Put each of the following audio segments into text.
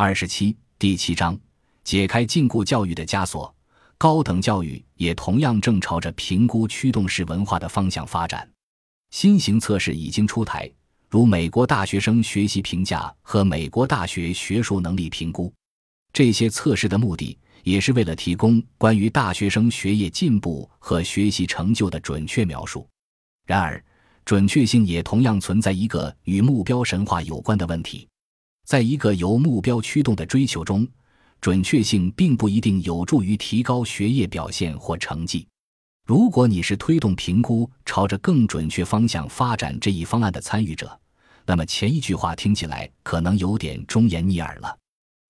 二十七第七章解开禁锢教育的枷锁。高等教育也同样正朝着评估驱动式文化的方向发展。新型测试已经出台，如美国大学生学习评价和美国大学学术能力评估。这些测试的目的也是为了提供关于大学生学业进步和学习成就的准确描述。然而，准确性也同样存在一个与目标神话有关的问题。在一个由目标驱动的追求中，准确性并不一定有助于提高学业表现或成绩。如果你是推动评估朝着更准确方向发展这一方案的参与者，那么前一句话听起来可能有点忠言逆耳了。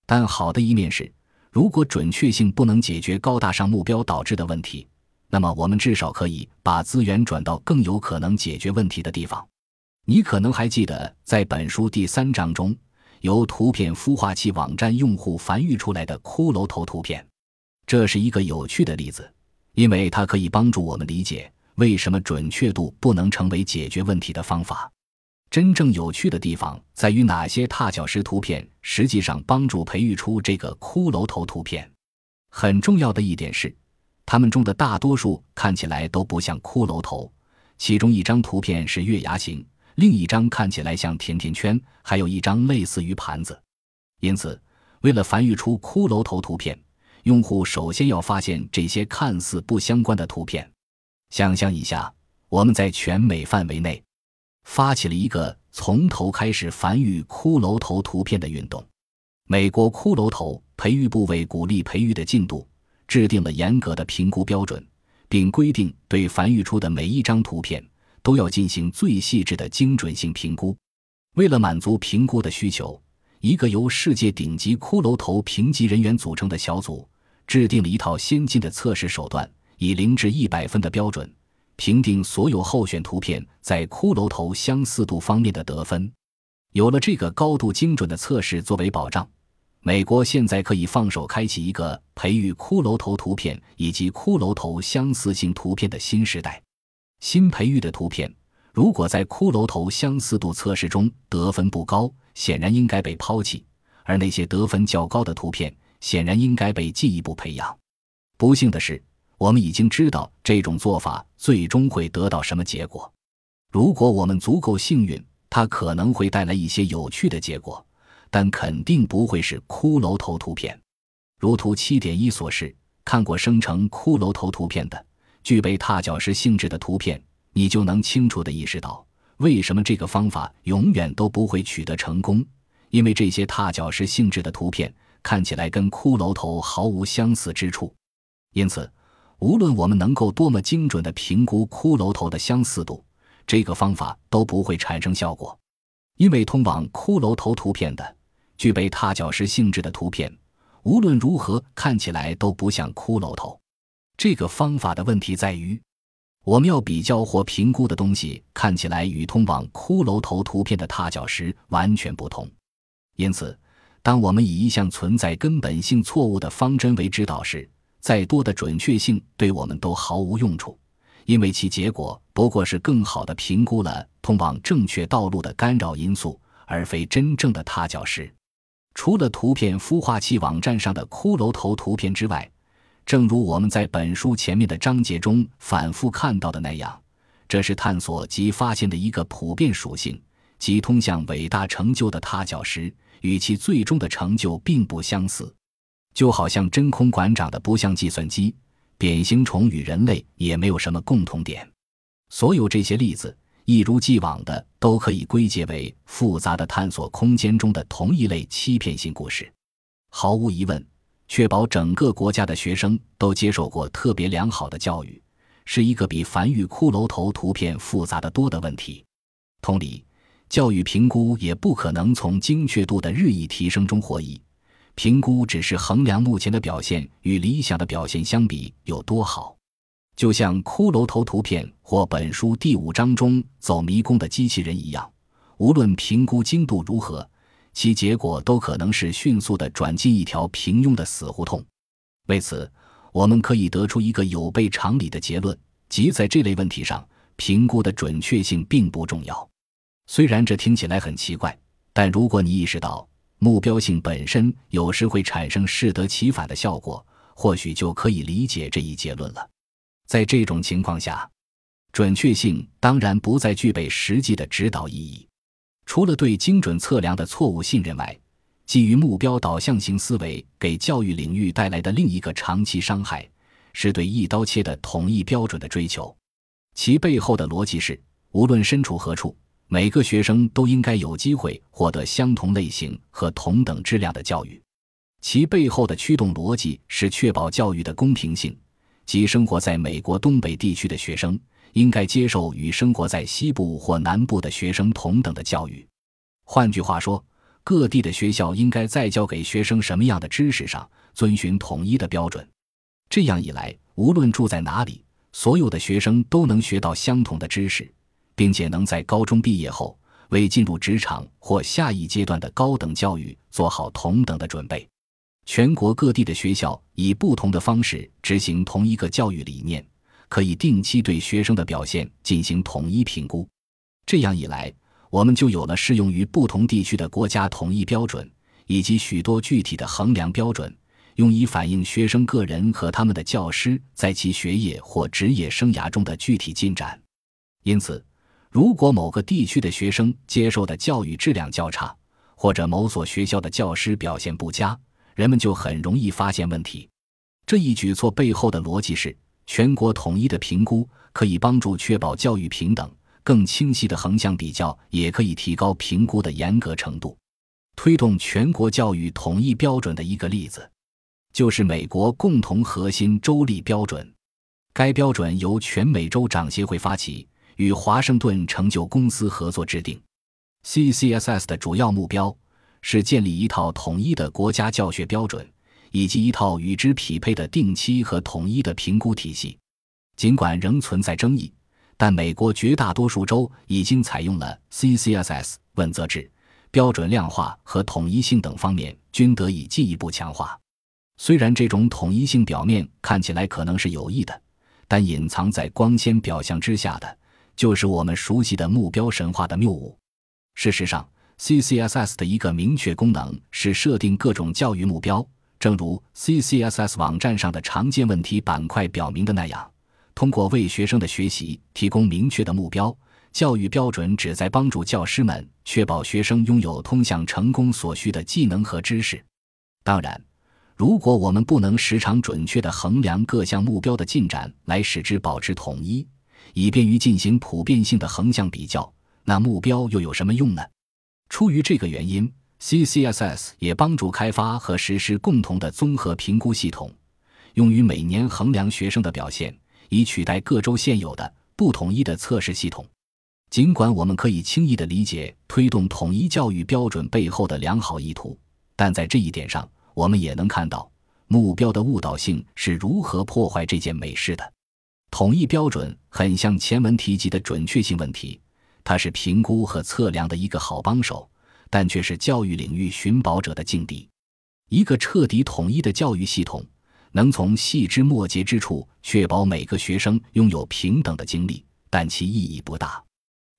但好的一面是，如果准确性不能解决高大上目标导致的问题，那么我们至少可以把资源转到更有可能解决问题的地方。你可能还记得，在本书第三章中。由图片孵化器网站用户繁育出来的骷髅头图片，这是一个有趣的例子，因为它可以帮助我们理解为什么准确度不能成为解决问题的方法。真正有趣的地方在于哪些踏脚石图片实际上帮助培育出这个骷髅头图片。很重要的一点是，它们中的大多数看起来都不像骷髅头，其中一张图片是月牙形。另一张看起来像甜甜圈，还有一张类似于盘子。因此，为了繁育出骷髅头图片，用户首先要发现这些看似不相关的图片。想象一下，我们在全美范围内发起了一个从头开始繁育骷髅头图片的运动。美国骷髅头培育部为鼓励培育的进度，制定了严格的评估标准，并规定对繁育出的每一张图片。都要进行最细致的精准性评估。为了满足评估的需求，一个由世界顶级骷髅头评级人员组成的小组制定了一套先进的测试手段，以零至一百分的标准评定所有候选图片在骷髅头相似度方面的得分。有了这个高度精准的测试作为保障，美国现在可以放手开启一个培育骷髅头图片以及骷髅头相似性图片的新时代。新培育的图片，如果在骷髅头相似度测试中得分不高，显然应该被抛弃；而那些得分较高的图片，显然应该被进一步培养。不幸的是，我们已经知道这种做法最终会得到什么结果。如果我们足够幸运，它可能会带来一些有趣的结果，但肯定不会是骷髅头图片。如图七点一所示，看过生成骷髅头图片的。具备踏脚石性质的图片，你就能清楚地意识到为什么这个方法永远都不会取得成功。因为这些踏脚石性质的图片看起来跟骷髅头毫无相似之处，因此，无论我们能够多么精准地评估骷髅头的相似度，这个方法都不会产生效果。因为通往骷髅头图片的具备踏脚石性质的图片，无论如何看起来都不像骷髅头。这个方法的问题在于，我们要比较或评估的东西看起来与通往骷髅头图片的踏脚石完全不同。因此，当我们以一项存在根本性错误的方针为指导时，再多的准确性对我们都毫无用处，因为其结果不过是更好的评估了通往正确道路的干扰因素，而非真正的踏脚石。除了图片孵化器网站上的骷髅头图片之外，正如我们在本书前面的章节中反复看到的那样，这是探索及发现的一个普遍属性，即通向伟大成就的踏脚石与其最终的成就并不相似。就好像真空管长的不像计算机，扁形虫与人类也没有什么共同点。所有这些例子，一如既往的都可以归结为复杂的探索空间中的同一类欺骗性故事。毫无疑问。确保整个国家的学生都接受过特别良好的教育，是一个比繁育骷髅头图片复杂的多的问题。同理，教育评估也不可能从精确度的日益提升中获益。评估只是衡量目前的表现与理想的表现相比有多好。就像骷髅头图片或本书第五章中走迷宫的机器人一样，无论评估精度如何。其结果都可能是迅速的转进一条平庸的死胡同。为此，我们可以得出一个有悖常理的结论，即在这类问题上，评估的准确性并不重要。虽然这听起来很奇怪，但如果你意识到目标性本身有时会产生适得其反的效果，或许就可以理解这一结论了。在这种情况下，准确性当然不再具备实际的指导意义。除了对精准测量的错误信任外，基于目标导向型思维给教育领域带来的另一个长期伤害，是对一刀切的统一标准的追求。其背后的逻辑是，无论身处何处，每个学生都应该有机会获得相同类型和同等质量的教育。其背后的驱动逻辑是确保教育的公平性，即生活在美国东北地区的学生。应该接受与生活在西部或南部的学生同等的教育。换句话说，各地的学校应该在教给学生什么样的知识上遵循统一的标准。这样一来，无论住在哪里，所有的学生都能学到相同的知识，并且能在高中毕业后为进入职场或下一阶段的高等教育做好同等的准备。全国各地的学校以不同的方式执行同一个教育理念。可以定期对学生的表现进行统一评估，这样一来，我们就有了适用于不同地区的国家统一标准，以及许多具体的衡量标准，用以反映学生个人和他们的教师在其学业或职业生涯中的具体进展。因此，如果某个地区的学生接受的教育质量较差，或者某所学校的教师表现不佳，人们就很容易发现问题。这一举措背后的逻辑是。全国统一的评估可以帮助确保教育平等，更清晰的横向比较也可以提高评估的严格程度。推动全国教育统一标准的一个例子，就是美国共同核心州立标准。该标准由全美州长协会发起，与华盛顿成就公司合作制定。CCSS 的主要目标是建立一套统一的国家教学标准。以及一套与之匹配的定期和统一的评估体系，尽管仍存在争议，但美国绝大多数州已经采用了 CCSS 问责制，标准量化和统一性等方面均得以进一步强化。虽然这种统一性表面看起来可能是有益的，但隐藏在光鲜表象之下的，就是我们熟悉的目标神话的谬误。事实上，CCSS 的一个明确功能是设定各种教育目标。正如 CCSS 网站上的常见问题板块表明的那样，通过为学生的学习提供明确的目标，教育标准旨在帮助教师们确保学生拥有通向成功所需的技能和知识。当然，如果我们不能时常准确地衡量各项目标的进展来使之保持统一，以便于进行普遍性的横向比较，那目标又有什么用呢？出于这个原因。CCSS 也帮助开发和实施共同的综合评估系统，用于每年衡量学生的表现，以取代各州现有的不统一的测试系统。尽管我们可以轻易地理解推动统一教育标准背后的良好意图，但在这一点上，我们也能看到目标的误导性是如何破坏这件美事的。统一标准很像前文提及的准确性问题，它是评估和测量的一个好帮手。但却是教育领域寻宝者的境地。一个彻底统一的教育系统，能从细枝末节之处确保每个学生拥有平等的经历，但其意义不大。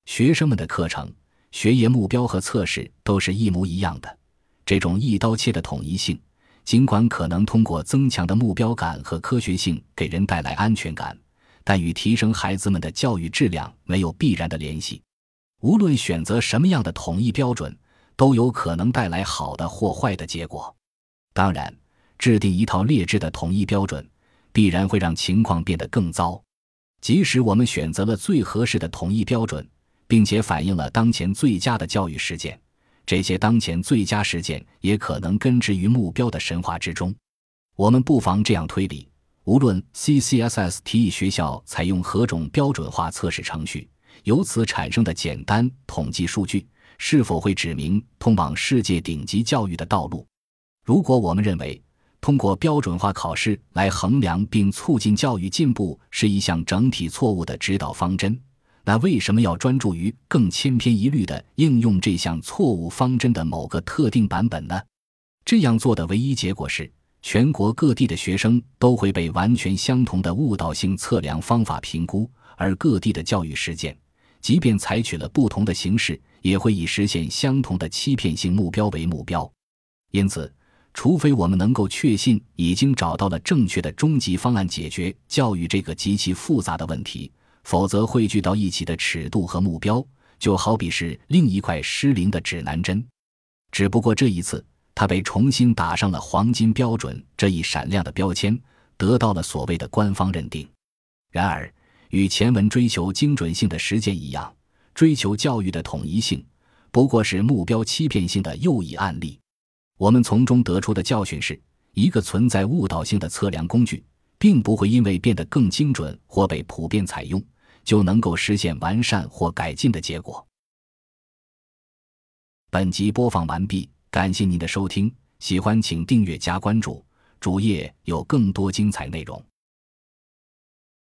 学生们的课程、学业目标和测试都是一模一样的。这种一刀切的统一性，尽管可能通过增强的目标感和科学性给人带来安全感，但与提升孩子们的教育质量没有必然的联系。无论选择什么样的统一标准。都有可能带来好的或坏的结果。当然，制定一套劣质的统一标准，必然会让情况变得更糟。即使我们选择了最合适的统一标准，并且反映了当前最佳的教育实践，这些当前最佳实践也可能根植于目标的神话之中。我们不妨这样推理：无论 CCSS 提议学校采用何种标准化测试程序，由此产生的简单统计数据。是否会指明通往世界顶级教育的道路？如果我们认为通过标准化考试来衡量并促进教育进步是一项整体错误的指导方针，那为什么要专注于更千篇一律的应用这项错误方针的某个特定版本呢？这样做的唯一结果是，全国各地的学生都会被完全相同的误导性测量方法评估，而各地的教育实践，即便采取了不同的形式。也会以实现相同的欺骗性目标为目标。因此，除非我们能够确信已经找到了正确的终极方案解决教育这个极其复杂的问题，否则汇聚到一起的尺度和目标，就好比是另一块失灵的指南针。只不过这一次，它被重新打上了“黄金标准”这一闪亮的标签，得到了所谓的官方认定。然而，与前文追求精准性的实践一样，追求教育的统一性，不过是目标欺骗性的又一案例。我们从中得出的教训是：一个存在误导性的测量工具，并不会因为变得更精准或被普遍采用，就能够实现完善或改进的结果。本集播放完毕，感谢您的收听，喜欢请订阅加关注，主页有更多精彩内容。